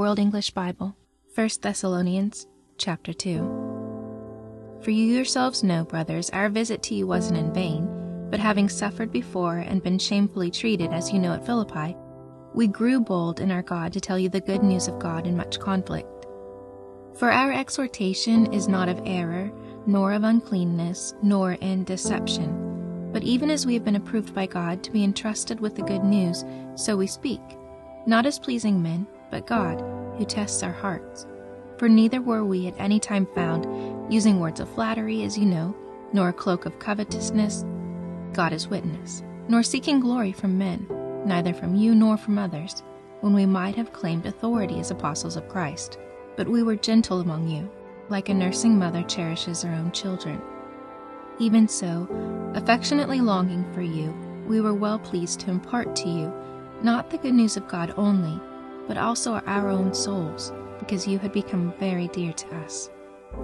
World English Bible, 1 Thessalonians chapter 2. For you yourselves know, brothers, our visit to you wasn't in vain, but having suffered before and been shamefully treated, as you know at Philippi, we grew bold in our God to tell you the good news of God in much conflict. For our exhortation is not of error, nor of uncleanness, nor in deception. But even as we have been approved by God to be entrusted with the good news, so we speak, not as pleasing men, but God, who tests our hearts. For neither were we at any time found using words of flattery, as you know, nor a cloak of covetousness. God is witness, nor seeking glory from men, neither from you nor from others, when we might have claimed authority as apostles of Christ. But we were gentle among you, like a nursing mother cherishes her own children. Even so, affectionately longing for you, we were well pleased to impart to you not the good news of God only, but also our own souls, because you had become very dear to us.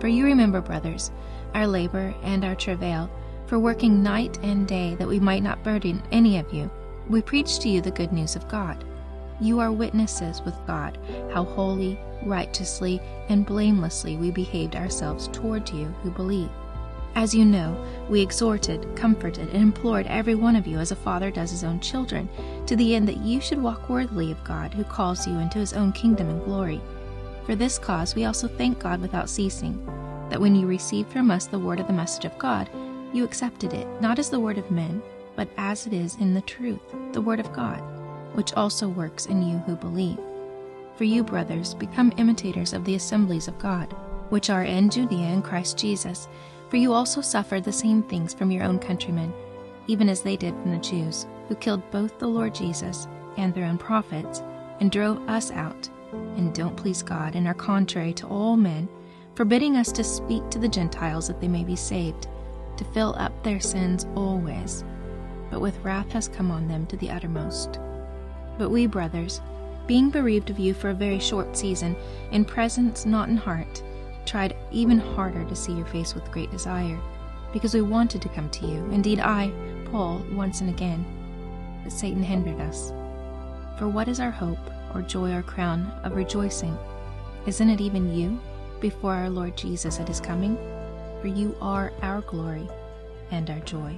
For you remember, brothers, our labor and our travail, for working night and day that we might not burden any of you. We preach to you the good news of God. You are witnesses with God how holy, righteously, and blamelessly we behaved ourselves toward you who believe. As you know, we exhorted, comforted, and implored every one of you as a father does his own children, to the end that you should walk worthily of God who calls you into his own kingdom and glory. For this cause we also thank God without ceasing, that when you received from us the word of the message of God, you accepted it, not as the word of men, but as it is in the truth, the word of God, which also works in you who believe. For you, brothers, become imitators of the assemblies of God, which are in Judea in Christ Jesus for you also suffered the same things from your own countrymen, even as they did from the Jews, who killed both the Lord Jesus and their own prophets, and drove us out, and don't please God, and are contrary to all men, forbidding us to speak to the Gentiles that they may be saved, to fill up their sins always. But with wrath has come on them to the uttermost. But we, brothers, being bereaved of you for a very short season, in presence, not in heart, tried even harder to see your face with great desire, because we wanted to come to you. Indeed, I, Paul, once and again. But Satan hindered us. For what is our hope, or joy, or crown of rejoicing? Isn't it even you, before our Lord Jesus at his coming? For you are our glory and our joy.